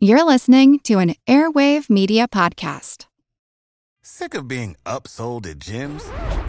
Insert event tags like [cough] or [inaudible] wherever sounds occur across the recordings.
You're listening to an Airwave Media Podcast. Sick of being upsold at gyms?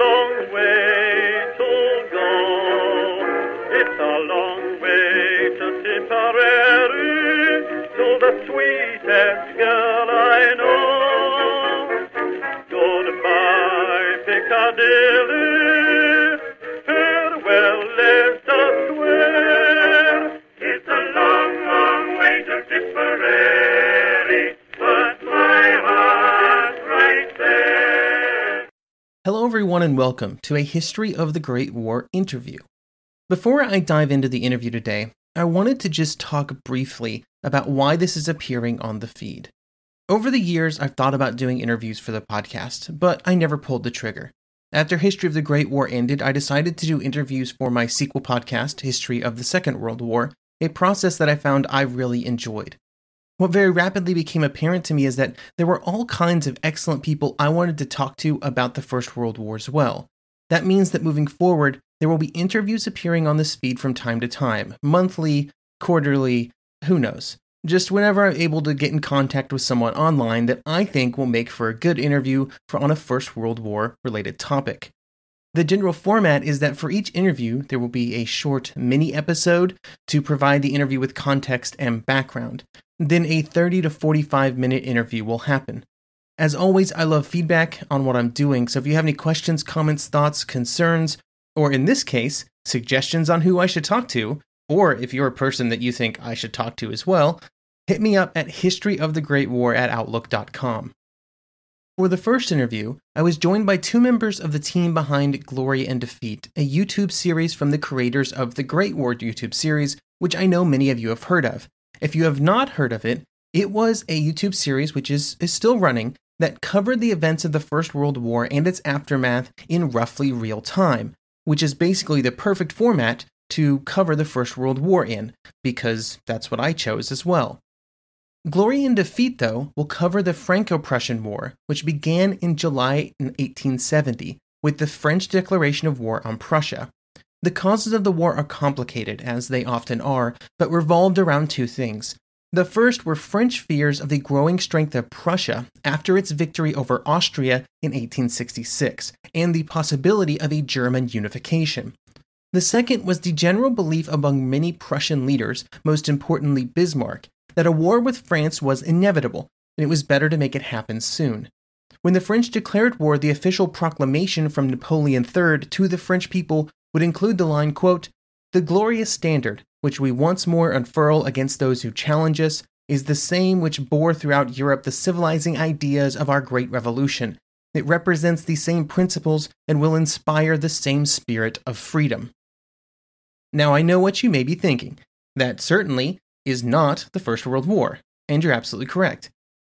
Long way to go. It's a long way to Tipperary. To the sweetest girl I know. Goodbye, Piccadilly. Everyone, and welcome to a History of the Great War interview. Before I dive into the interview today, I wanted to just talk briefly about why this is appearing on the feed. Over the years, I've thought about doing interviews for the podcast, but I never pulled the trigger. After History of the Great War ended, I decided to do interviews for my sequel podcast, History of the Second World War, a process that I found I really enjoyed. What very rapidly became apparent to me is that there were all kinds of excellent people I wanted to talk to about the First World War as well. That means that moving forward, there will be interviews appearing on this feed from time to time, monthly, quarterly, who knows. Just whenever I'm able to get in contact with someone online that I think will make for a good interview for on a First World War related topic. The general format is that for each interview, there will be a short mini episode to provide the interview with context and background. Then a 30 to 45 minute interview will happen. As always, I love feedback on what I'm doing, so if you have any questions, comments, thoughts, concerns, or in this case, suggestions on who I should talk to, or if you're a person that you think I should talk to as well, hit me up at historyofthegreatwar at outlook.com. For the first interview, I was joined by two members of the team behind Glory and Defeat, a YouTube series from the creators of the Great War YouTube series, which I know many of you have heard of. If you have not heard of it, it was a YouTube series which is, is still running that covered the events of the First World War and its aftermath in roughly real time, which is basically the perfect format to cover the First World War in, because that's what I chose as well. Glory and Defeat, though, will cover the Franco Prussian War, which began in July 1870 with the French declaration of war on Prussia. The causes of the war are complicated, as they often are, but revolved around two things. The first were French fears of the growing strength of Prussia after its victory over Austria in 1866, and the possibility of a German unification. The second was the general belief among many Prussian leaders, most importantly Bismarck, that a war with France was inevitable, and it was better to make it happen soon. When the French declared war, the official proclamation from Napoleon III to the French people would include the line, quote, The glorious standard, which we once more unfurl against those who challenge us, is the same which bore throughout Europe the civilizing ideas of our great revolution. It represents the same principles and will inspire the same spirit of freedom. Now, I know what you may be thinking. That certainly is not the First World War, and you're absolutely correct.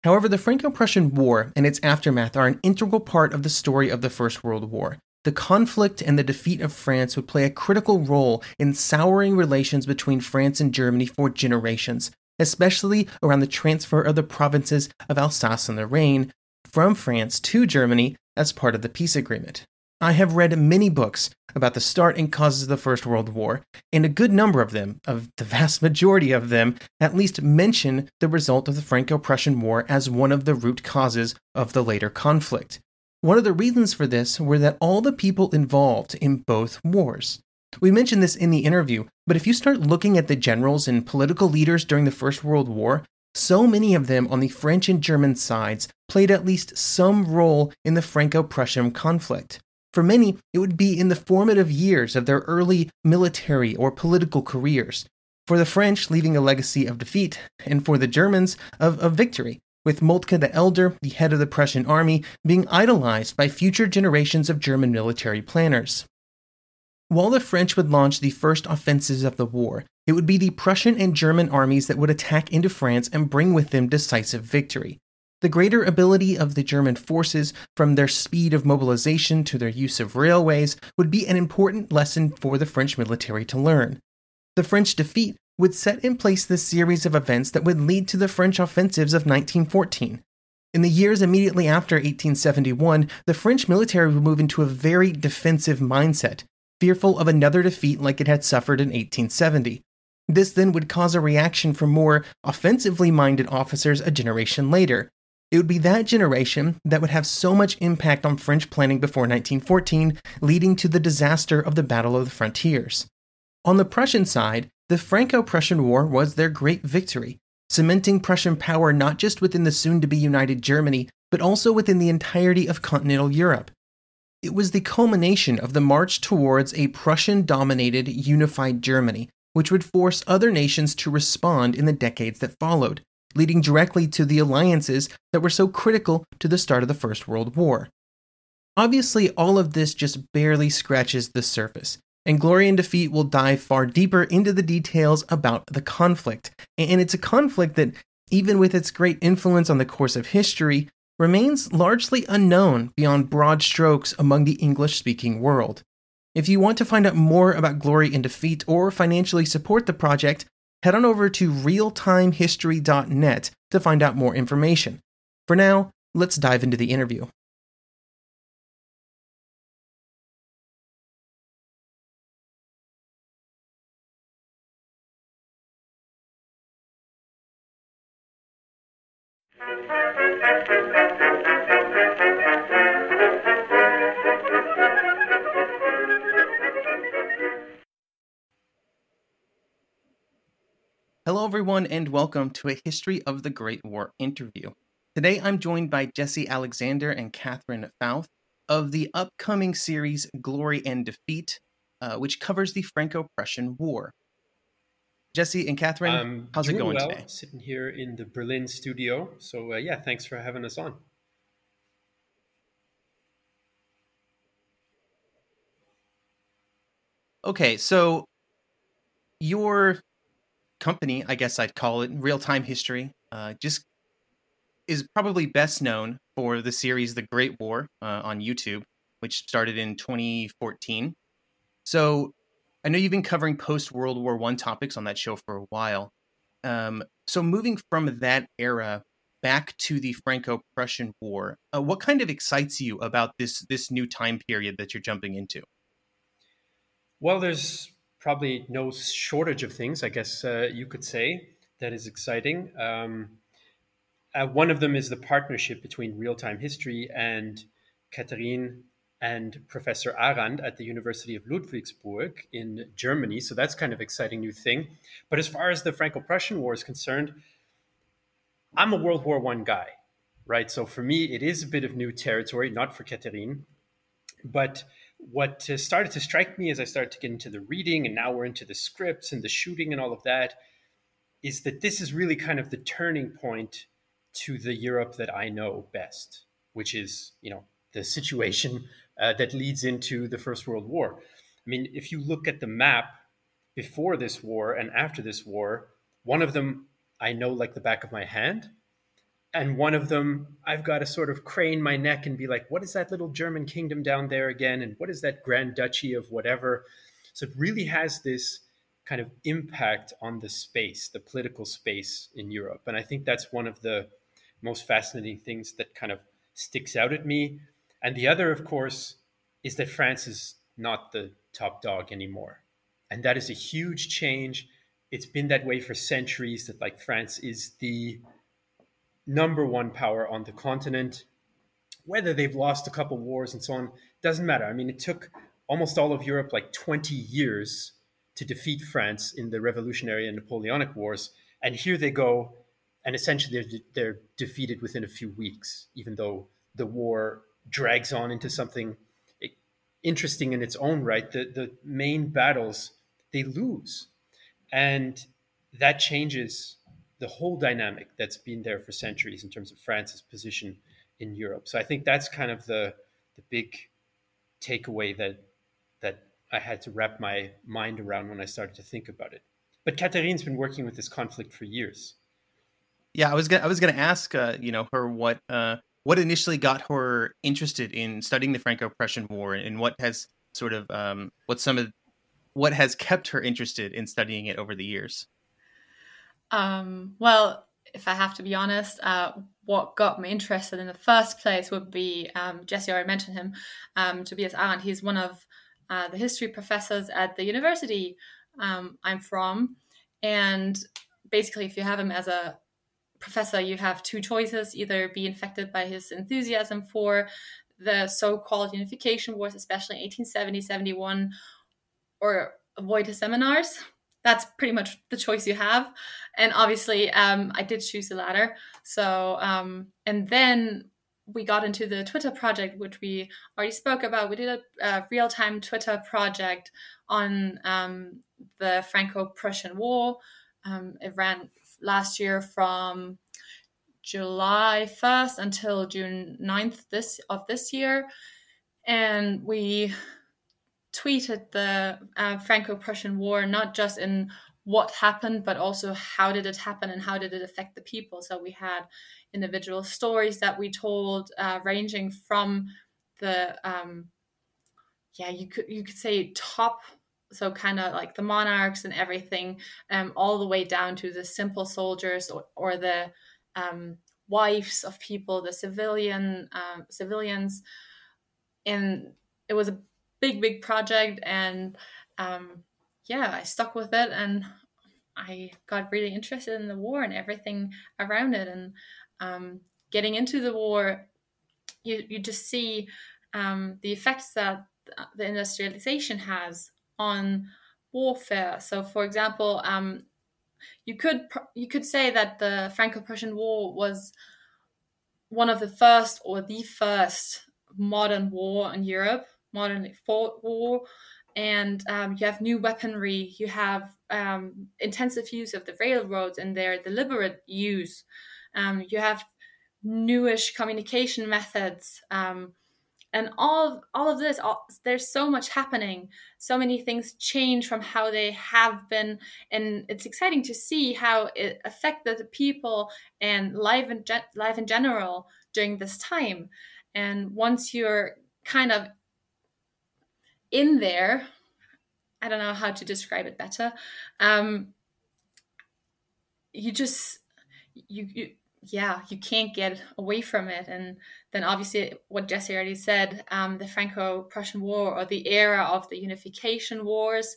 However, the Franco Prussian War and its aftermath are an integral part of the story of the First World War. The conflict and the defeat of France would play a critical role in souring relations between France and Germany for generations, especially around the transfer of the provinces of Alsace and Lorraine from France to Germany as part of the peace agreement. I have read many books about the start and causes of the First World War, and a good number of them, of the vast majority of them, at least mention the result of the Franco Prussian War as one of the root causes of the later conflict. One of the reasons for this were that all the people involved in both wars We mentioned this in the interview, but if you start looking at the generals and political leaders during the First World War, so many of them on the French and German sides played at least some role in the Franco Prussian conflict. For many, it would be in the formative years of their early military or political careers. For the French, leaving a legacy of defeat, and for the Germans, of, of victory, with Moltke the Elder, the head of the Prussian army, being idolized by future generations of German military planners. While the French would launch the first offensives of the war, it would be the Prussian and German armies that would attack into France and bring with them decisive victory. The greater ability of the German forces, from their speed of mobilization to their use of railways, would be an important lesson for the French military to learn. The French defeat would set in place the series of events that would lead to the French offensives of 1914. In the years immediately after 1871, the French military would move into a very defensive mindset, fearful of another defeat like it had suffered in 1870. This then would cause a reaction from more offensively minded officers a generation later. It would be that generation that would have so much impact on French planning before 1914, leading to the disaster of the Battle of the Frontiers. On the Prussian side, the Franco Prussian War was their great victory, cementing Prussian power not just within the soon to be united Germany, but also within the entirety of continental Europe. It was the culmination of the march towards a Prussian dominated, unified Germany, which would force other nations to respond in the decades that followed, leading directly to the alliances that were so critical to the start of the First World War. Obviously, all of this just barely scratches the surface, and Glory and Defeat will dive far deeper into the details about the conflict. And it's a conflict that, even with its great influence on the course of history, remains largely unknown beyond broad strokes among the English speaking world. If you want to find out more about Glory and Defeat or financially support the project, head on over to realtimehistory.net to find out more information. For now, let's dive into the interview. Hello, everyone, and welcome to a History of the Great War interview. Today, I'm joined by Jesse Alexander and Catherine Pfauth of the upcoming series Glory and Defeat, uh, which covers the Franco Prussian War. Jesse and Catherine, Um, how's it going well, today? Sitting here in the Berlin studio. So uh, yeah, thanks for having us on. Okay, so your company, I guess I'd call it, Real Time History, uh, just is probably best known for the series The Great War uh, on YouTube, which started in 2014. So I know you've been covering post World War One topics on that show for a while. Um, so moving from that era back to the Franco-Prussian War, uh, what kind of excites you about this this new time period that you're jumping into? Well, there's probably no shortage of things, I guess uh, you could say, that is exciting. Um, uh, one of them is the partnership between real time history and Catherine and Professor Arand at the University of Ludwigsburg in Germany. So that's kind of exciting new thing. But as far as the Franco-Prussian War is concerned, I'm a World War One guy, right? So for me, it is a bit of new territory, not for Catherine, but what started to strike me as I started to get into the reading, and now we're into the scripts and the shooting and all of that, is that this is really kind of the turning point to the Europe that I know best, which is, you know, the situation uh, that leads into the First World War. I mean, if you look at the map before this war and after this war, one of them I know like the back of my hand. And one of them, I've got to sort of crane my neck and be like, what is that little German kingdom down there again? And what is that Grand Duchy of whatever? So it really has this kind of impact on the space, the political space in Europe. And I think that's one of the most fascinating things that kind of sticks out at me. And the other, of course, is that France is not the top dog anymore. And that is a huge change. It's been that way for centuries that like France is the number one power on the continent. Whether they've lost a couple wars and so on doesn't matter. I mean, it took almost all of Europe like 20 years to defeat France in the Revolutionary and Napoleonic Wars, and here they go, and essentially they're, they're defeated within a few weeks, even though the war drags on into something eh, interesting in its own right. The the main battles they lose, and that changes the whole dynamic that's been there for centuries in terms of France's position in Europe. So I think that's kind of the the big takeaway that that I had to wrap my mind around when I started to think about it. But Catherine's been working with this conflict for years. Yeah, I was gonna I was gonna ask uh, you know her what uh, what initially got her interested in studying the Franco-Prussian War, and what has sort of um, what some of what has kept her interested in studying it over the years. Um, well, if I have to be honest, uh, what got me interested in the first place would be um, Jesse already mentioned him, um, Tobias Arand. He's one of uh, the history professors at the university um, I'm from, and basically, if you have him as a professor, you have two choices: either be infected by his enthusiasm for the so-called unification wars, especially 1870, 71, or avoid his seminars that's pretty much the choice you have. And obviously, um, I did choose the latter. So, um, and then we got into the Twitter project, which we already spoke about. We did a, a real time Twitter project on um, the Franco Prussian War. Um, it ran last year from July 1st until June 9th this, of this year. And we tweeted the uh, Franco-Prussian War not just in what happened, but also how did it happen and how did it affect the people. So we had individual stories that we told, uh, ranging from the um, yeah, you could you could say top, so kind of like the monarchs and everything, um, all the way down to the simple soldiers or, or the um, wives of people, the civilian um, civilians, and it was a big big project and um, yeah i stuck with it and i got really interested in the war and everything around it and um, getting into the war you, you just see um, the effects that the industrialization has on warfare. So for example um, you could you could say that the franco-prussian war was one of the first or the first modern war in europe fought war and um, you have new weaponry. You have um, intensive use of the railroads and their deliberate use. Um, you have newish communication methods um, and all of, all of this all, there's so much happening. So many things change from how they have been and it's exciting to see how it affected the people and life in, life in general during this time. And once you're kind of in there. I don't know how to describe it better. Um, you just you, you yeah you can't get away from it and then obviously what jesse already said um, the franco-prussian war or the era of the unification wars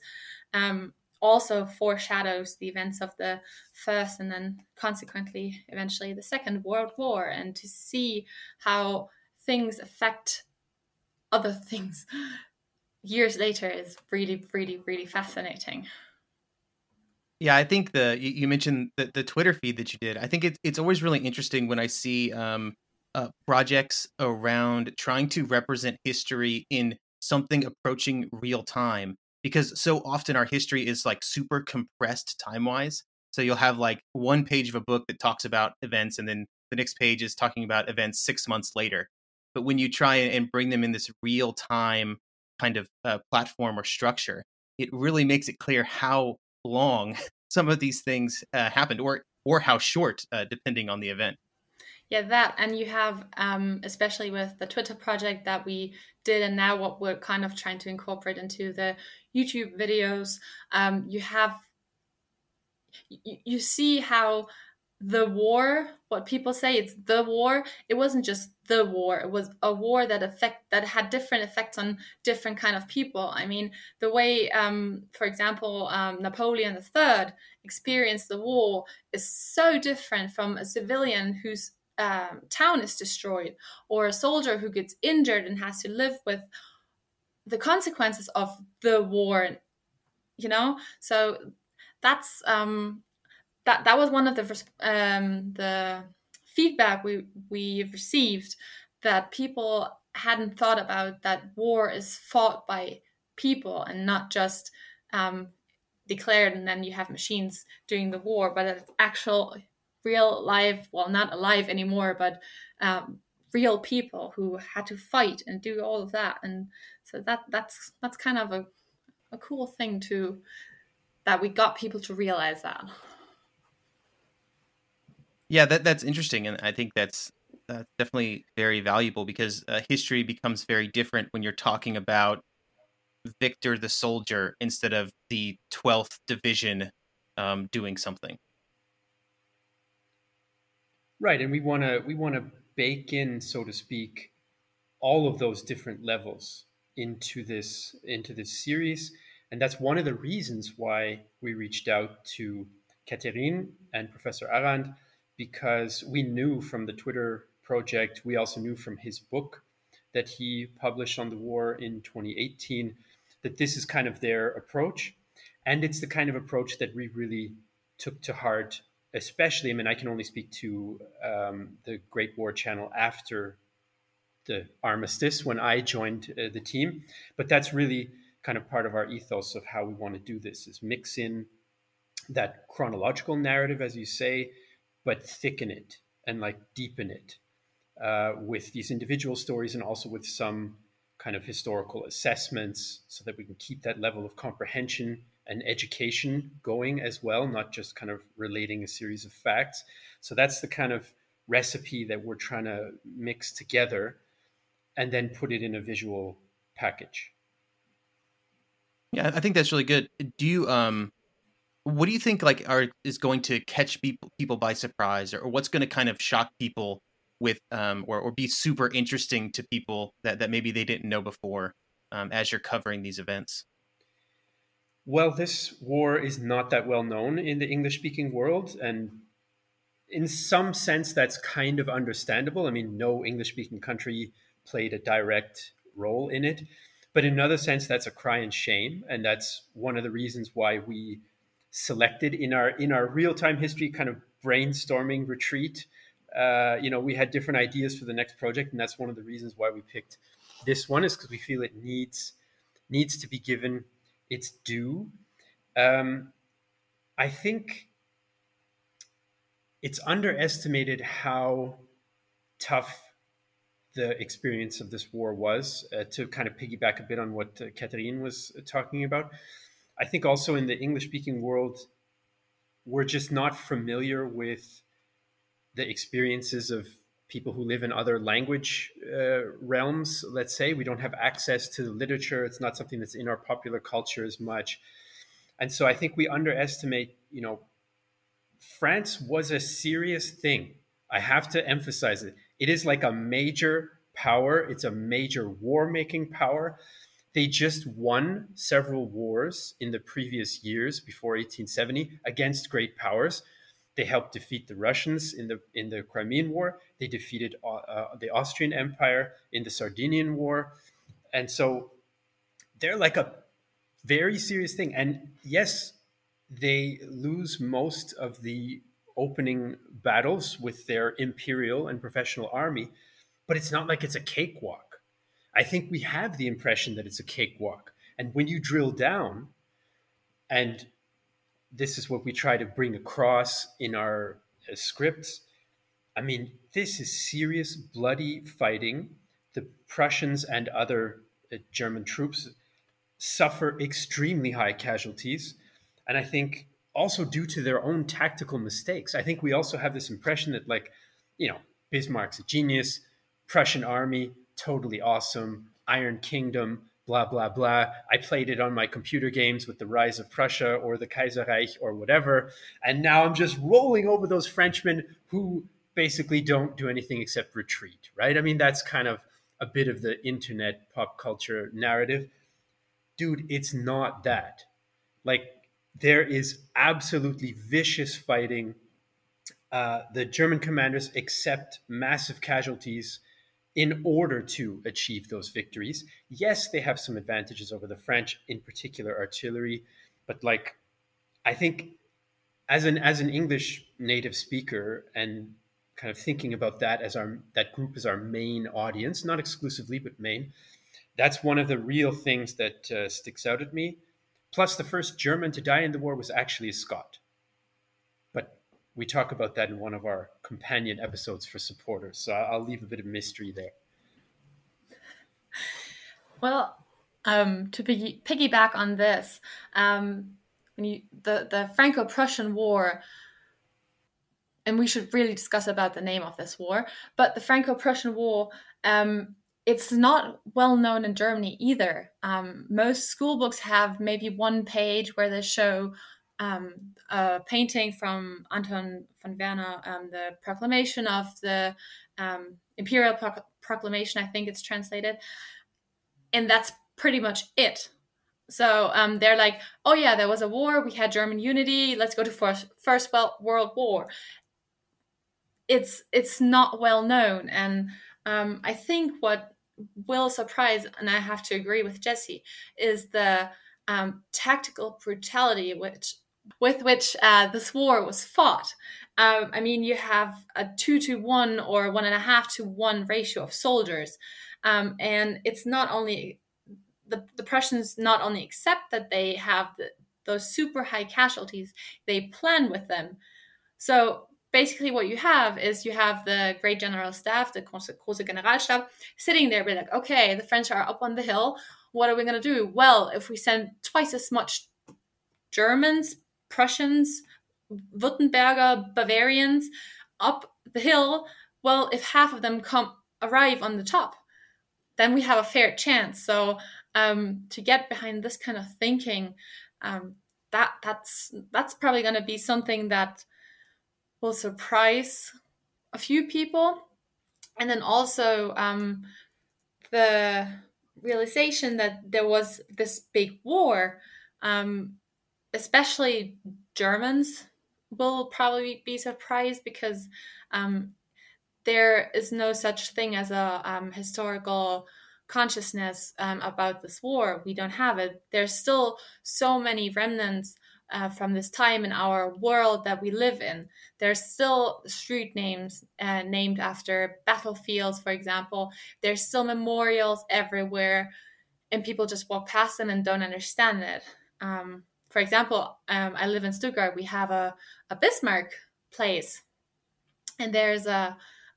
um, also foreshadows the events of the first and then consequently eventually the second world war and to see how things affect other [laughs] things years later is really, really, really fascinating. Yeah, I think the you mentioned the, the Twitter feed that you did. I think it's it's always really interesting when I see um, uh, projects around trying to represent history in something approaching real time because so often our history is like super compressed time wise. So you'll have like one page of a book that talks about events, and then the next page is talking about events six months later. But when you try and bring them in this real time kind of uh, platform or structure, it really makes it clear how long [laughs] some of these things uh, happened, or or how short, uh, depending on the event. Yeah, that, and you have, um, especially with the Twitter project that we did, and now what we're kind of trying to incorporate into the YouTube videos. Um, you have, you, you see how the war what people say it's the war it wasn't just the war it was a war that affect that had different effects on different kind of people. I mean the way um, for example um, napoleon iii experienced the war is so different from a civilian whose um, town is destroyed or a soldier who gets injured and has to live with the consequences of the war you know? So that's um that that was one of the um the feedback we we've received that people hadn't thought about that war is fought by people and not just um, declared and then you have machines doing the war but it's actual real live well not alive anymore but um, real people who had to fight and do all of that. And so that that's that's kind of a, a cool thing to that we got people to realize that yeah that that's interesting and i think that's uh, definitely very valuable because uh, history becomes very different when you're talking about Victor the soldier instead of the 12th division um, doing something. Right, and we want to we want to bake in, so to speak, all of those different levels into this into this series, and that's one of the reasons why we reached out to Catherine and Professor Arand because we knew from the Twitter project, we also knew from his book that he published on the war in 2018 that this is kind of their approach. And it's the kind of approach that we really took to heart, especially. I mean, I can only speak to um, the Great War channel after the armistice when I joined uh, the team. But that's really kind of part of our ethos of how we want to do this is mix in that chronological narrative, as you say, but thicken it and like deepen it uh, with these individual stories and also with some kind of historical assessments so that we can keep that level of comprehension and education going as well, not just kind of relating a series of facts. So that's the kind of recipe that we're trying to mix together and then put it in a visual package. Yeah, I think that's really good. Do you um what do you think like are is going to catch people people by surprise or, or what's going to kind of shock people with um, or, or be super interesting to people that, that maybe they didn't know before um, as you're covering these events? Well, this war is not that well known in the English speaking world. And in some sense, that's kind of understandable. I mean, no English speaking country played a direct role in it. But in another sense, that's a cry and shame. And that's one of the reasons why we selected in our in our real-time history kind of brainstorming retreat uh, you know, we had different ideas for the next project, and that's one of the reasons why we picked this one is because we feel it needs needs to be given its due. Um, I think it's underestimated how tough the experience of this war was. Uh, to kind of piggyback a bit on what uh, Catherine was talking about, I think also in the English speaking world, we're just not familiar with the experiences of people who live in other language uh, realms let's say. We don't have access to the literature. It's not something that's in our popular culture as much. And so i think we underestimate you know france was a serious thing. I have to emphasize it. It is like a major power. It's a major war making power they just won several wars in the previous years before 1870 against great powers they helped defeat the Russians in the in the Crimean War. They defeated uh, uh, the Austrian Empire in the Sardinian War, and so they're like a very serious thing. And yes, they lose most of the opening battles with their imperial and professional army, but it's not like it's a cakewalk. I think we have the impression that it's a cakewalk. And when you drill down and this is what we try to bring across in our uh, scripts. I mean, this is serious, bloody fighting. The Prussians and other uh, German troops suffer extremely high casualties. And I think also due to their own tactical mistakes. I think we also have this impression that, like, you know, Bismarck's a genius, Prussian army, totally awesome, Iron Kingdom, blah blah blah. I played it on my computer games with the Rise of Prussia or the Kaiserreich or whatever, and now I'm just rolling over those Frenchmen who basically don't do anything except retreat, right? I mean, that's kind of a bit of the internet pop culture narrative. Dude, it's not that. Like, there is absolutely vicious fighting. Uh, the German commanders accept massive casualties in order to achieve those victories. Yes, they have some advantages over the French, in particular artillery, but like I think as an as an English native speaker and kind of thinking about that as our that group as our main audience, not exclusively but main, that's one of the real things that uh, sticks out at me. Plus, the first German to die in the war was actually a Scot. We talk about that in one of our companion episodes for supporters. So I'll leave a bit of mystery there. Well, um, to piggy, piggyback on this, um, when you the the Franco-Prussian War, and we should really discuss about the name of this war. But the Franco-Prussian War, um, it's not well known in Germany either. Um, most school books have maybe one page where they show um, a painting from Anton von Werner, um, the proclamation of the um, Imperial Pro- Proclamation, I think it's translated. And that's pretty much it. So um, they're like, oh yeah, there was a war. We had German unity. Let's go to first First World War. It's it's not well known, and um, I think what will surprise, and I have to agree with Jesse, is the um, tactical brutality which with which uh, this war was fought. Um, I mean, you have a two to one or one and a half to one ratio of soldiers, um, and it's not only the, the Prussians not only accept that they have the, those super high casualties, they plan with them. So basically, what you have is you have the Great General Staff, the Große Generalstab, sitting there, be like, okay, the French are up on the hill. What are we going to do? Well, if we send twice as much Germans, Prussians, Württemberger, Bavarians up the hill, well, if half of them come arrive on the top, then we have a fair chance. So um, to get behind this kind of thinking, um, that that's that's probably going to be something that will surprise a few people, and then also um, the realization that there was this big war, um, especially Germans will probably be surprised because um, there is no such thing as a um, historical consciousness um, about this war. We don't have it. There's still so many remnants uh, from this time in our world that we live in. There's still street names uh, named after battlefields, for example. There's still memorials everywhere, and people just walk past them and don't understand it. Um, for example, um, I live in Stuttgart. We have a, a Bismarck place, and there's a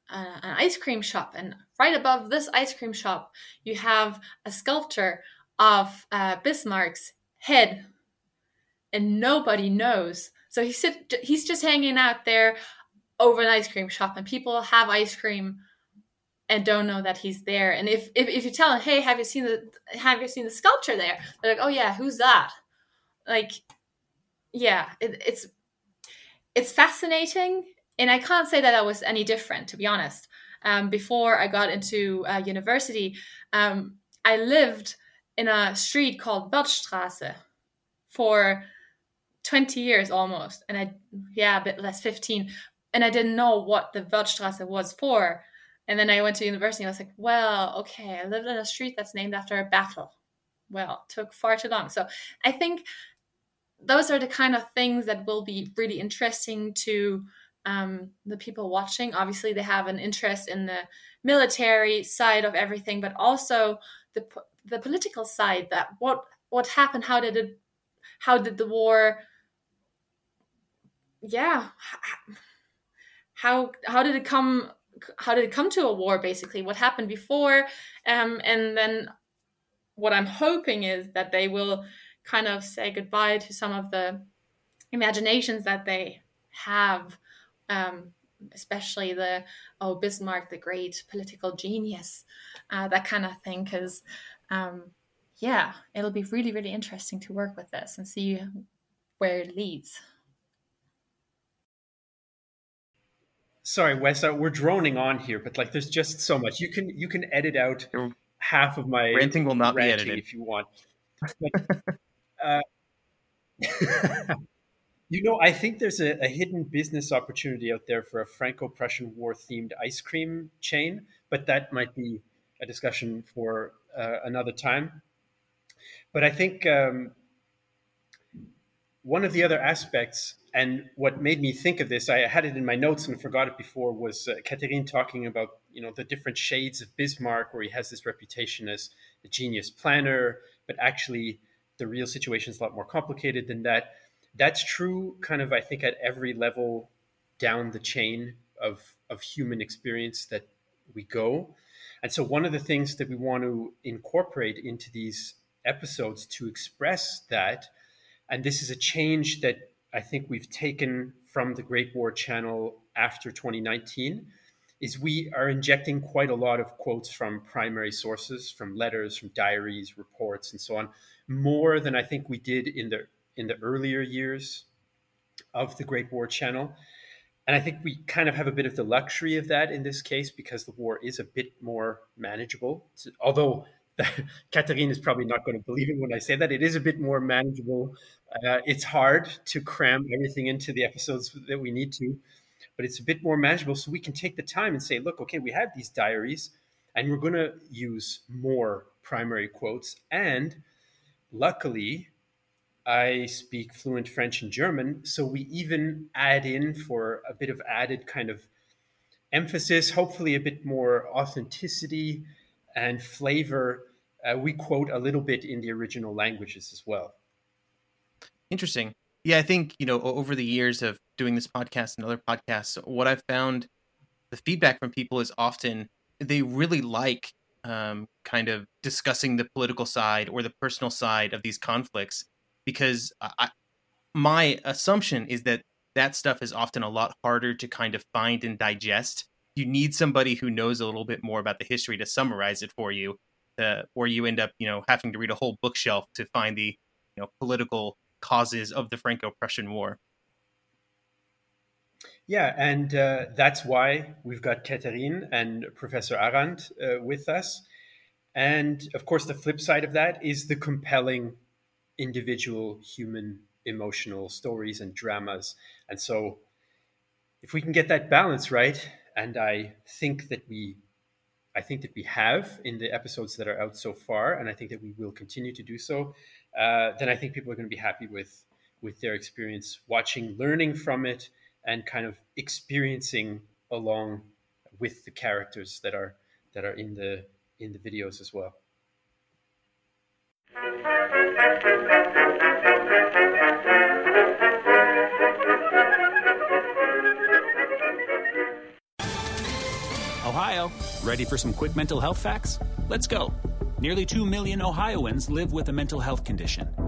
uh, an ice cream shop, and right above this ice cream shop, you have a sculpture of uh, Bismarck's head, and nobody knows. So he's he's just hanging out there over an ice cream shop, and people have ice cream and don't know that he's there. And if, if if you tell them, hey, have you seen the have you seen the sculpture there? They're like, oh yeah, who's that? Like, yeah, it, it's it's fascinating and I can't say that I was any different, to be honest. Um, before I got into uh, university, um, I lived in a street called Wörthstraße for 20 years almost. And I, yeah, a bit less, 15. And I didn't know what the Wörthstraße was for. And then I went to university and I was like, well, okay, I lived in a street that's named after a battle. Well, took far too long. So I think those are the kind of things that will be really interesting to um, the people watching. Obviously, they have an interest in the military side of everything, but also the the political side. That what what happened? How did it? How did the war? Yeah, how how did it come? How did it come to a war? Basically, what happened before, um, and then what I'm hoping is that they will kind of say goodbye to some of the imaginations that they have um, especially the oh Bismarck, the great political genius, uh, that kind of thing. Because um, yeah, it'll be really really interesting to work with this and see where it leads. Sorry, Wes, uh, we're droning on here, but like, there's just so much. You can you can edit out half of my ranting will not ranting be edited if you want. [laughs] Uh, [laughs] You know, I think there's a, a hidden business opportunity out there for a Franco-Prussian War themed ice cream chain, but that might be a discussion for uh, another time. But I think um, one of the other aspects, and what made me think of this, I had it in my notes and forgot it before, was uh, Catherine talking about you know the different shades of Bismarck, where he has this reputation as a genius planner, but actually the real situation is a lot more complicated than that. That's true, kind of, I think, at every level down the chain of of human experience that we go. And so, one of the things that we want to incorporate into these episodes to express that, and this is a change that I think we've taken from the Great War channel after 2019, is we are injecting quite a lot of quotes from primary sources, from letters, from diaries, reports, and so on, more than I think we did in the in the earlier years of the Great War channel. And I think we kind of have a bit of the luxury of that in this case because the war is a bit more manageable. Although [laughs] Catherine is probably not going to believe it when I say that. It is a bit more manageable. Uh, it's hard to cram everything into the episodes that we need to, but it's a bit more manageable. So we can take the time and say, look, okay, we have these diaries, and we're going to use more primary quotes. And luckily, I speak fluent French and German, so we even add in for a bit of added kind of emphasis, hopefully a bit more authenticity and flavor. Uh, we quote a little bit in the original languages as well. Interesting. Yeah, I think, you know, over the years of doing this podcast and other podcasts, what I've found the feedback from people is often they really like um, kind of discussing the political side or the personal side of these conflicts because I, my assumption is that that stuff is often a lot harder to kind of find and digest. You need somebody who knows a little bit more about the history to summarize it for you, uh, or you end up, you know, having to read a whole bookshelf to find the, you know, political causes of the Franco-Prussian War. Yeah, and uh, that's why we've got Catherine and Professor Arand uh, with us. And of course, the flip side of that is the compelling individual human emotional stories and dramas. And so, if we can get that balance right, and I think that we, I think that we have in the episodes that are out so far, and I think that we will continue to do so, uh, then I think people are going to be happy with with their experience watching, learning from it, and kind of experiencing along with the characters that are that are in the in the videos as well. Ohio, ready for some quick mental health facts? Let's go. Nearly 2 million Ohioans live with a mental health condition.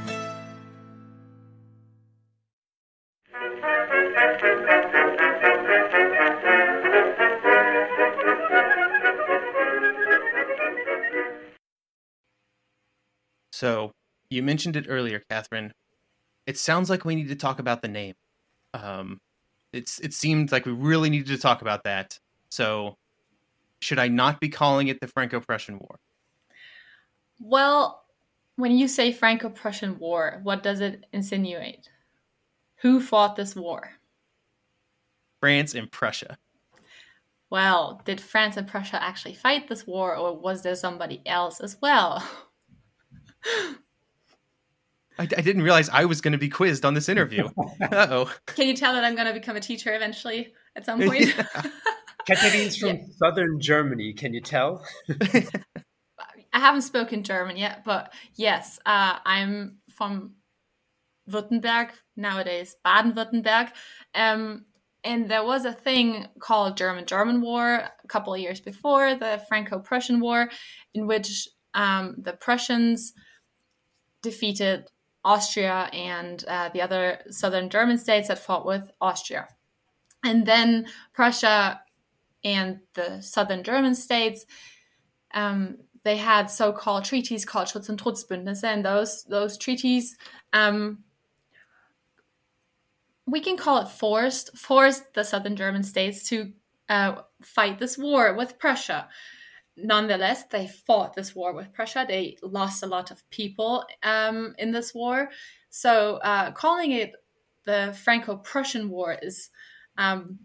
So you mentioned it earlier, Catherine. It sounds like we need to talk about the name. Um, it's it seemed like we really needed to talk about that. So should I not be calling it the Franco-Prussian War? Well, When you say Franco Prussian War, what does it insinuate? Who fought this war? France and Prussia. Well, did France and Prussia actually fight this war, or was there somebody else as well? [laughs] I, I didn't realize I was going to be quizzed on this interview. [laughs] uh oh. Can you tell that I'm going to become a teacher eventually at some [laughs] point? [laughs] Catherine's from Yeah. southern Germany. Can you tell? I haven't spoken German yet, but yes, uh, I'm from Württemberg nowadays, Baden-Württemberg, um, and there was a thing called German-German War a couple of years before the Franco-Prussian War, in which um, the Prussians defeated Austria and uh, the other southern German states that fought with Austria, and then Prussia and the southern German states. Um, they had so-called treaties called Schutz- und Trutzbündnisse, and those those treaties, um, we can call it forced forced the southern German states to uh, fight this war with Prussia. Nonetheless, they fought this war with Prussia. They lost a lot of people um, in this war. So, uh, calling it the Franco-Prussian War is, um,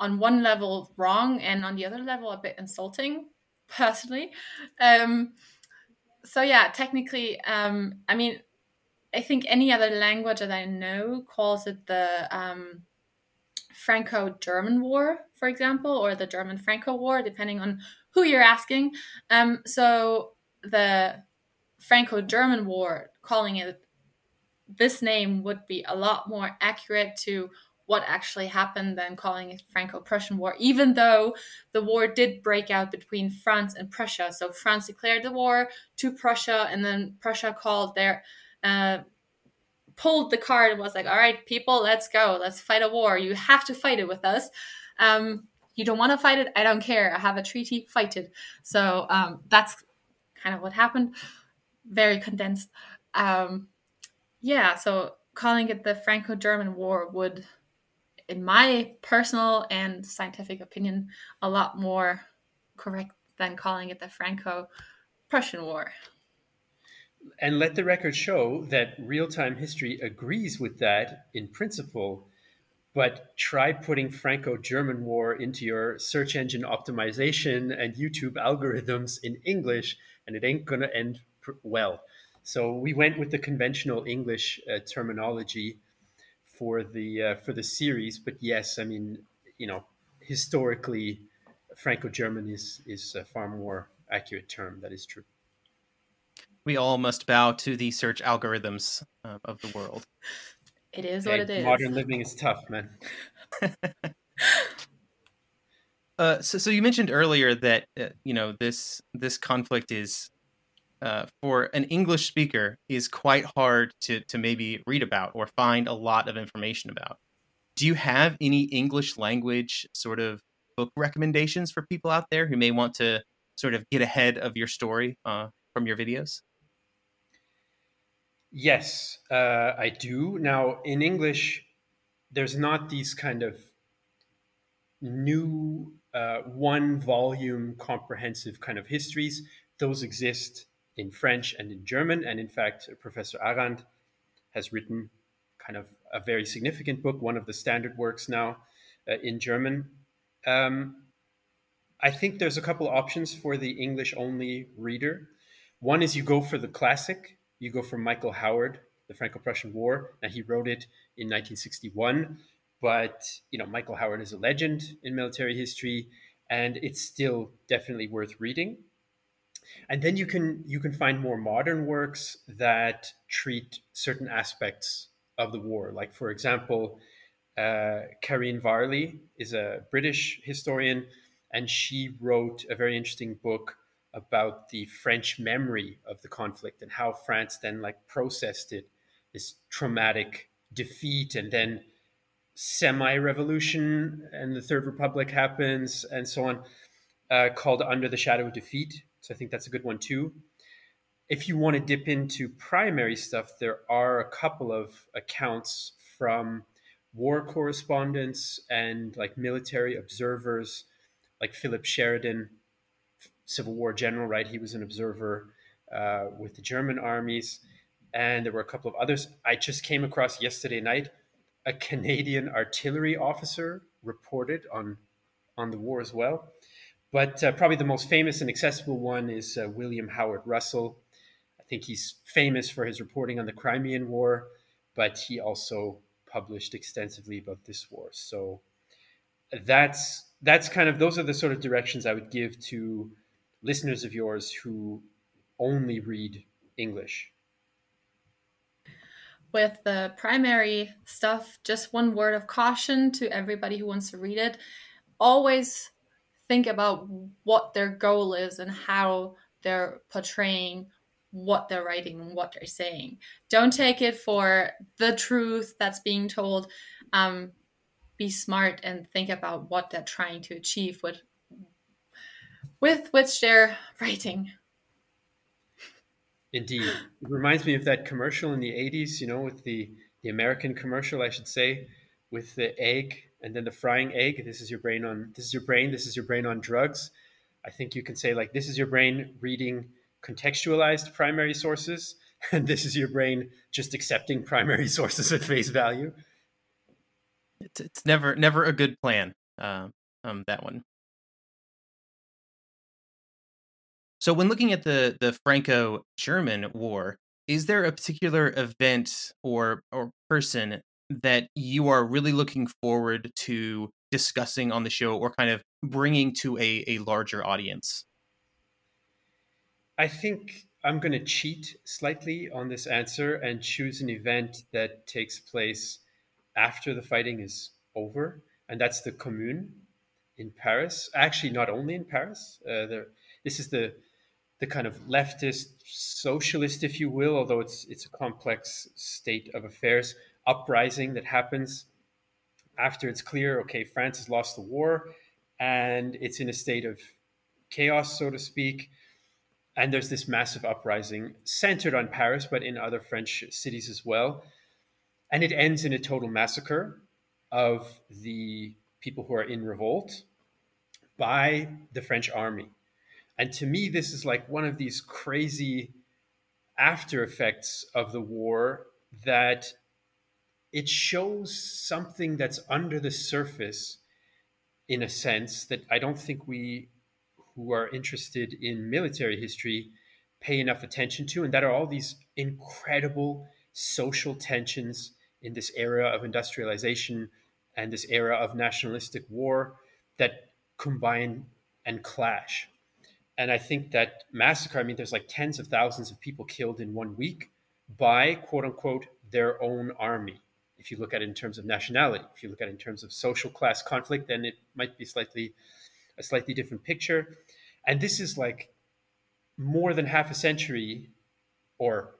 on one level, wrong, and on the other level, a bit insulting [laughs] personally. Um, so yeah, technically, um, I mean, I think any other language that I know calls it the um, Franco-German War, for example, or the German-Franco War, depending on who you're asking. Um, so the Franco-German War, calling it this name would be a lot more accurate to what actually happened than calling it Franco-Prussian War, even though the war did break out between France and Prussia. So France declared the war to Prussia, and then Prussia called their uh, pulled the card and was like, "All right, people, let's go. Let's fight a war. You have to fight it with us. Um, you don't want to fight it. I don't care. I have a treaty. Fight it." So um, that's kind of what happened. Very condensed. Um, yeah. So calling it the Franco-German War would in my personal and scientific opinion, a lot more correct than calling it the Franco Prussian War. And let the record show that real time history agrees with that in principle, but try putting Franco German War into your search engine optimization and YouTube algorithms in English, and it ain't going to end pr- well. So we went with the conventional English uh, terminology for the uh, for the series. But yes, I mean, you know, historically, Franco-German is is a far more accurate term. That is true. We all must bow to the search algorithms uh, of the world. [laughs] It is what it is. Modern living is tough, man. [laughs] Uh, so, so you mentioned earlier that uh, you know this this conflict is uh, for an English speaker is quite hard to to maybe read about or find a lot of information about. Do you have any English language sort of book recommendations for people out there who may want to sort of get ahead of your story uh, from your videos? Yes, uh, I do. Now, in English, there's not these kind of new uh, one volume comprehensive kind of histories. Those exist in French and in German. And in fact, Professor Arand has written kind of a very significant book, one of the standard works now uh, in German. Um, I think there's a couple options for the English only reader. One is you go for the classic, you go for Michael Howard, The Franco Prussian War. Now, he wrote it in 1961, but you know, Michael Howard is a legend in military history, and it's still definitely worth reading. And then you can you can find more modern works that treat certain aspects of the war. Like for example, uh, Karine Varley is a British historian, and she wrote a very interesting book about the French memory of the conflict and how France then like processed it, this traumatic defeat, and then semi-revolution and the Third Republic happens, and so on, uh, called Under the Shadow of Defeat. So I think that's a good one too. If you want to dip into primary stuff, there are a couple of accounts from war correspondents and like military observers, like Philip Sheridan, Civil War general, right? He was an observer. uh, with the German armies, and there were a couple of others. I just came across yesterday night a Canadian artillery officer reported on on the war as well. But uh, probably the most famous and accessible one is uh, William Howard Russell. I think he's famous for his reporting on the Crimean War, but he also published extensively about this war. So that's that's kind of those are the sort of directions I would give to listeners of yours who only read English. With the primary stuff, just one word of caution to everybody who wants to read it. Always think about what their goal is and how they're portraying what they're writing and what they're saying. Don't take it for the truth that's being told. Um, be smart and think about what they're trying to achieve with with which they're writing. Indeed. It reminds me of that commercial in the 80s, you know, with the, the American commercial, I should say, with the egg and then the frying egg. This is your brain on this is your brain, this is your brain on drugs. I think you can say like this is your brain reading contextualized primary sources, [laughs] and this is your brain just accepting primary [laughs] sources at face value. It's, it's never never a good plan. Uh, um, that one. So when looking at the the Franco-German War, is there a particular event or or person that you are really looking forward to discussing on the show or kind of bringing to a, a larger audience? I think I'm going to cheat slightly on this answer and choose an event that takes place after the fighting is over, and that's the Commune in Paris. Actually, not only in Paris. Uh, there, this is the the kind of leftist socialist, if you will, although it's it's a complex state of affairs, uprising that happens after it's clear, okay, France has lost the war, and it's in a state of chaos, so to speak. And there's this massive uprising centered on Paris, but in other French cities as well. And it ends in a total massacre of the people who are in revolt by the French army. And to me, this is like one of these crazy after effects of the war that it shows something that's under the surface in a sense that I don't think we who are interested in military history pay enough attention to, and that are all these incredible social tensions in this era of industrialization and this era of nationalistic war that combine and clash. And I think that massacre, I mean, there's like tens of thousands of people killed in one week by quote unquote their own army. If you look at it in terms of nationality, if you look at it in terms of social class conflict, then it might be slightly a slightly different picture. And this is like more than half a century, or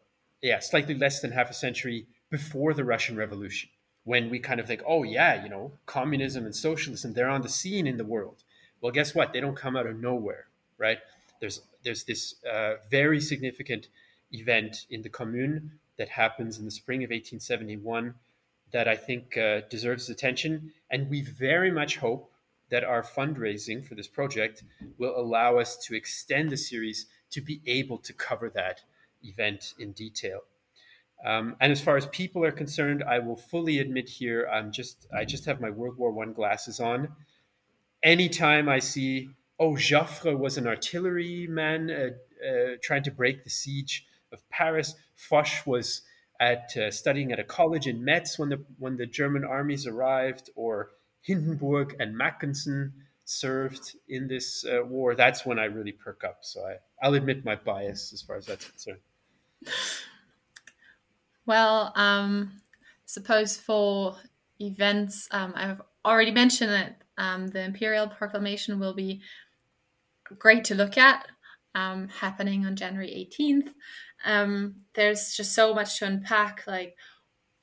yeah, slightly less than half a century before the Russian Revolution, when we kind of think, oh yeah, you know, communism and socialism, they're on the scene in the world. Well, guess what? They don't come out of nowhere right? There's there's this uh, very significant event in the Commune that happens in the spring of 1871 that I think uh, deserves attention, and we very much hope that our fundraising for this project will allow us to extend the series to be able to cover that event in detail. Um, and as far as people are concerned, I will fully admit here, I'm just I just have my World War One glasses on. Anytime I see oh, Joffre was an artilleryman uh, uh, trying to break the siege of Paris. Foch was at uh, studying at a college in Metz when the when the German armies arrived, or Hindenburg and Mackensen served in this uh, war. That's when I really perk up. So I, I'll admit my bias as far as that's concerned. Well, um, suppose for events, um, I've already mentioned that um, the Imperial Proclamation will be great to look at, um, happening on January 18th. Um, there's just so much to unpack. Like,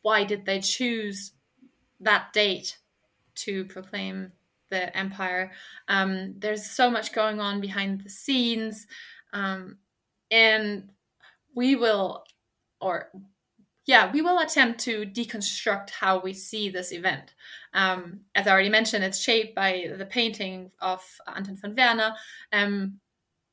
why did they choose that date to proclaim the empire? Um, there's so much going on behind the scenes. Um, and we will, or yeah, we will attempt to deconstruct how we see this event. Um, as I already mentioned, it's shaped by the painting of Anton von Werner. Um,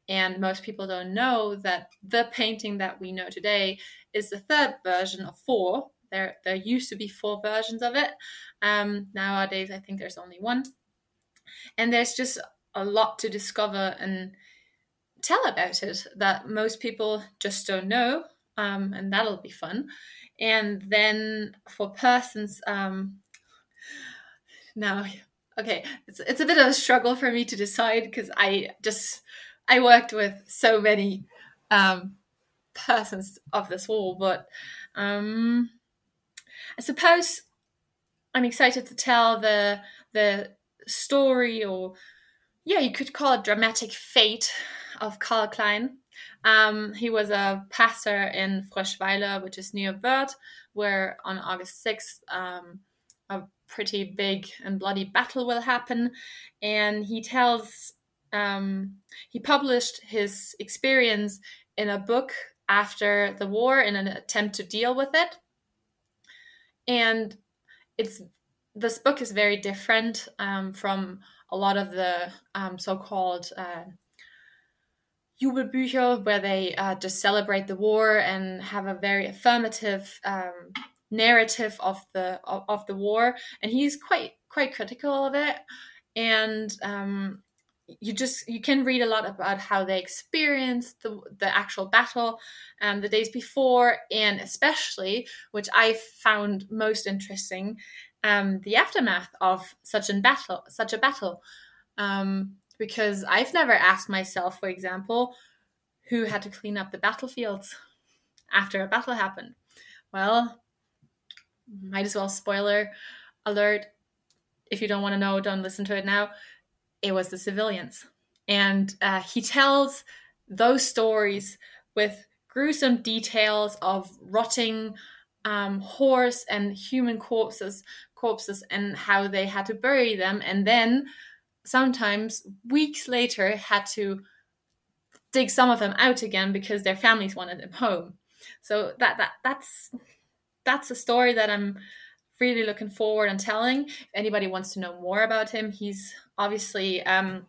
and most people don't know that the painting that we know today is the third version of four. There, there used to be four versions of it. Um, nowadays, I think there's only one. And there's just a lot to discover and tell about it that most people just don't know. Um, and that'll be fun. And then for persons, um, now, okay, it's, it's a bit of a struggle for me to decide because I just I worked with so many um, persons of this wall, but um, I suppose I'm excited to tell the the story, or yeah, you could call it dramatic fate of Karl Klein. Um, he was a pastor in Froschweiler, which is near Wörth, where on August 6th, um, a pretty big and bloody battle will happen. And he tells um, he published his experience in a book after the war in an attempt to deal with it. And it's this book is very different um, from a lot of the um, so-called uh, Jubelbücher, where they uh, just celebrate the war and have a very affirmative um, narrative of the of, of, the war. And he's quite quite critical of it. And um, you just you can read a lot about how they experienced the the actual battle um, the days before, and especially, which I found most interesting, um, the aftermath of such a battle. Such a battle, um, because I've never asked myself, for example, who had to clean up the battlefields after a battle happened. Well, might as well spoiler alert. If you don't want to know, don't listen to it now it was the civilians. And uh, he tells those stories with gruesome details of rotting um, horse and human corpses, corpses, and how they had to bury them, and then sometimes weeks later had to dig some of them out again because their families wanted them home. So that that that's that's a story that I'm really looking forward and telling. If anybody wants to know more about him, he's obviously um,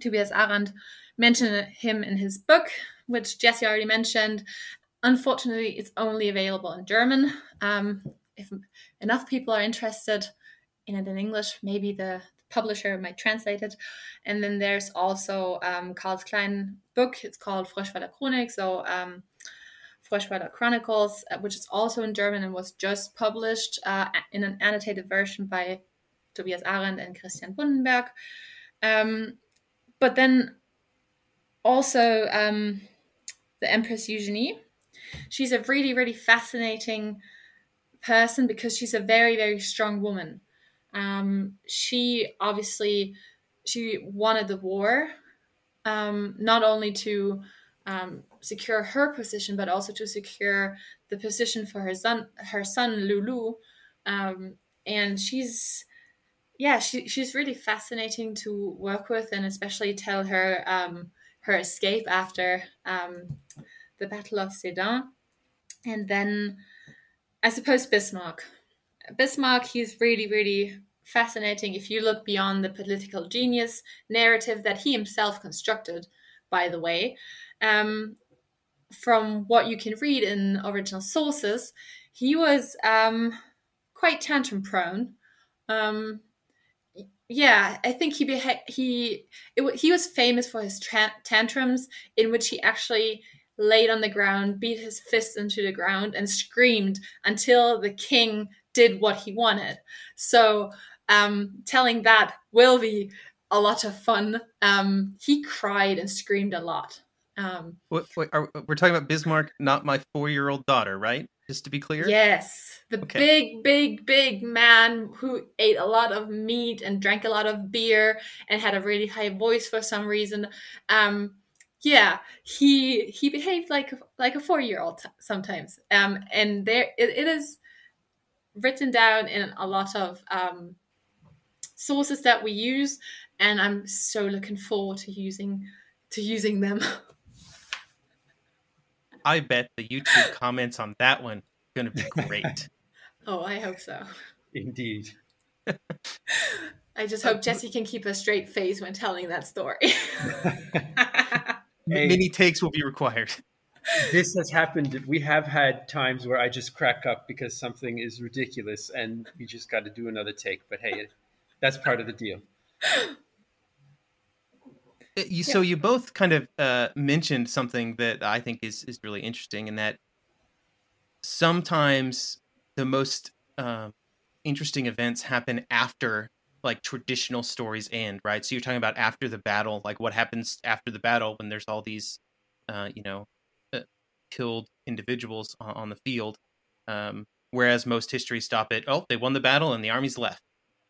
Tobias Arand mentioned him in his book, which Jesse already mentioned. Unfortunately, it's only available in German. Um, if enough people are interested in it in English, maybe the publisher might translate it. And then there's also um, Karl's Klein book. It's called Froschweiler Chronik. So um, Chronicles, uh, which is also in German and was just published uh, in an annotated version by Tobias Arand and Christian Bundenberg. Um, but then also um, the Empress Eugenie. She's a really, really fascinating person because she's a very, very strong woman. Um, she obviously she wanted the war, um, not only to um, secure her position, but also to secure the position for her son, her son Lulu. Um, and she's yeah, she, she's really fascinating to work with, and especially tell her um, her escape after um, the Battle of Sedan, and then I suppose Bismarck. Bismarck, he's really, really fascinating if you look beyond the political genius narrative that he himself constructed, by the way. Um, from what you can read in original sources, he was um, quite tantrum prone. Um, yeah, I think he beha- he it, he was famous for his tra- tantrums in which he actually laid on the ground, beat his fists into the ground, and screamed until the king did what he wanted. So, um, telling that will be a lot of fun. Um, he cried and screamed a lot. Um, wait, wait, are, we're talking about Bismarck, not my four-year-old daughter, right? Just to be clear. Yes, the okay. big, big, big man who ate a lot of meat and drank a lot of beer and had a really high voice for some reason. Um, yeah, he he behaved like like a four-year-old sometimes. Um, and there it, it is written down in a lot of um, sources that we use, and I'm so looking forward to using to using them. [laughs] I bet the YouTube comments on that one going to be great. [laughs] oh, I hope so. Indeed. [laughs] I just hope Jesse can keep a straight face when telling that story. Hey. many takes will be required. This has happened. We have had times where I just crack up because something is ridiculous, and we just got to do another take. But hey, that's part of the deal. Uh, You, So you both kind of uh, mentioned something that I think is is really interesting, in that sometimes the most um, interesting events happen after like traditional stories end, right? So you're talking about after the battle, like what happens after the battle when there's all these, uh, you know, killed individuals on, on the field. Um, whereas most histories stop at, oh, they won the battle and the army's left.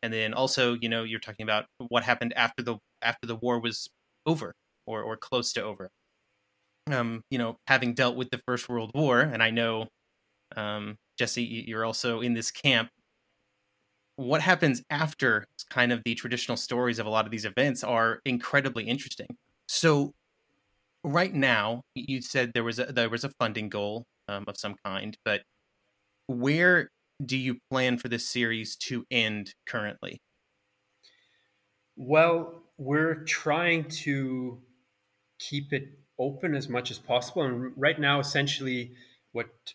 And then also, you know, you're talking about what happened after the after the war was over or or close to over. Um, you know, having dealt with the First World War, and I know, um, Jesse, you're also in this camp. What happens after kind of the traditional stories of a lot of these events are incredibly interesting. So, right now, you said there was a there was a funding goal um, of some kind, but where do you plan for this series to end currently? Well, we're trying to keep it open as much as possible. And right now, essentially, what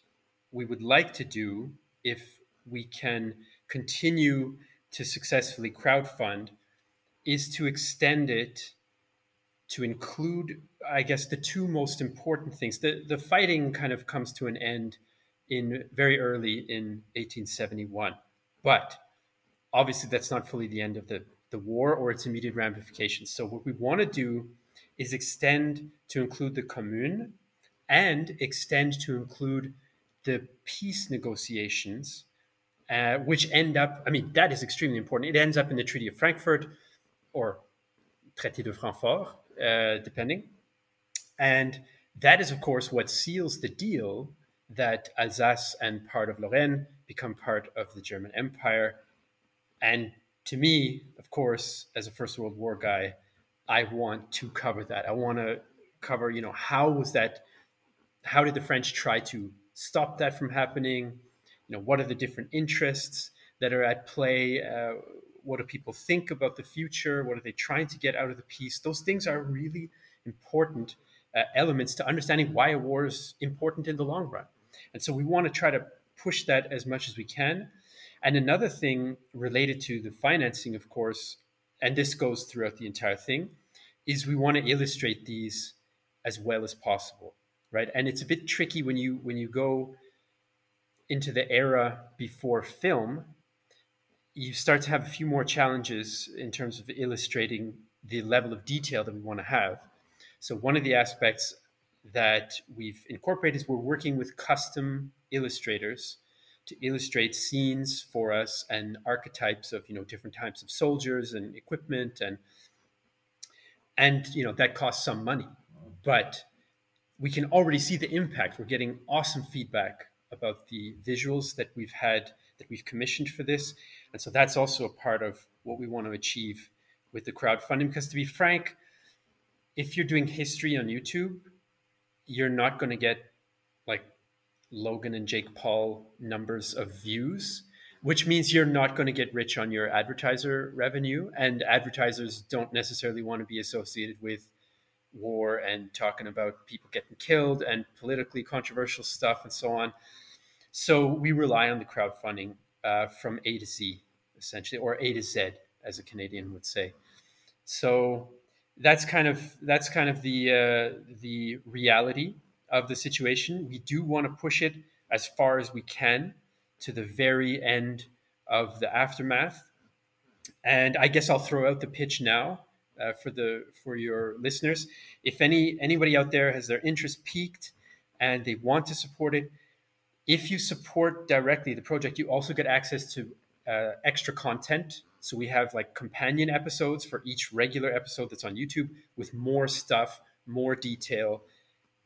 we would like to do, if we can continue to successfully crowdfund, is to extend it to include, I guess, the two most important things. The, the fighting kind of comes to an end in very early in 1871. But obviously that's not fully the end of the, the war or its immediate ramifications. So what we want to do is extend to include the commune and extend to include the peace negotiations, uh, which end up, I mean, that is extremely important. It ends up in the Treaty of Frankfurt or Traité de Francfort, uh, depending. And that is, of course, what seals the deal that Alsace and part of Lorraine become part of the German Empire. And to me, of course, as a First World War guy, I want to cover that. I want to cover, you know, how was that? How did the French try to stop that from happening? You know, what are the different interests that are at play? Uh, what do people think about the future? What are they trying to get out of the peace? Those things are really important uh, elements to understanding why a war is important in the long run. And so we want to try to push that as much as we can. And another thing related to the financing, of course, and this goes throughout the entire thing, is we want to illustrate these as well as possible, right? And it's a bit tricky when you when you go into the era before film, you start to have a few more challenges in terms of illustrating the level of detail that we want to have. So one of the aspects that we've incorporated is we're working with custom illustrators to illustrate scenes for us and archetypes of you know different types of soldiers and equipment and and you know that costs some money. But we can already see the impact. We're getting awesome feedback about the visuals that we've had that we've commissioned for this and so that's also a part of what we want to achieve with the crowdfunding because to be frank if you're doing history on youtube you're not going to get like Logan and Jake Paul numbers of views, which means you're not going to get rich on your advertiser revenue. And advertisers don't necessarily want to be associated with war and talking about people getting killed and politically controversial stuff and so on. So we rely on the crowdfunding uh, from A to Z, essentially, or A to Z, as a Canadian would say. So that's kind of that's kind of the uh, the reality of the situation. We do want to push it as far as we can to the very end of the aftermath. And I guess I'll throw out the pitch now uh, for the for your listeners. If any anybody out there has their interest piqued and they want to support it, if you support directly the project, you also get access to uh, extra content. So we have like companion episodes for each regular episode that's on YouTube with more stuff, more detail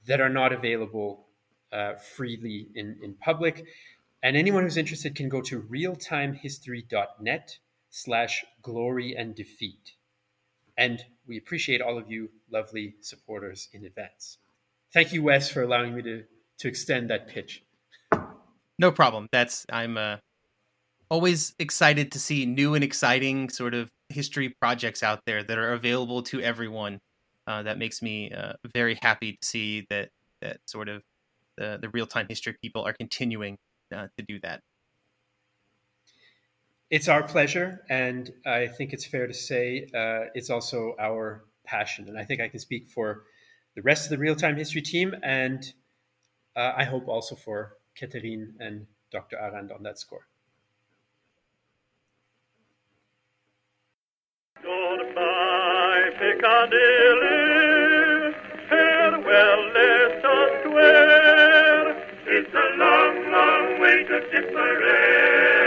that are not available uh, freely in, in public. And anyone who's interested can go to realtimehistory.net slash glory and defeat. And we appreciate all of you lovely supporters in advance. Thank you, Wes, for allowing me to, to extend that pitch. No problem. That's I'm uh, always excited to see new and exciting sort of history projects out there that are available to everyone. uh, that makes me uh, very happy to see that that sort of the, the real time history people are continuing uh, to do that. It's our pleasure, and I think it's fair to say uh, it's also our passion. And I think I can speak for the rest of the real time history team, and uh, I hope also for Catherine and Dr. Arand on that score. Goodbye, Piccadilly. Farewell, It's a long, long way to Tipperary.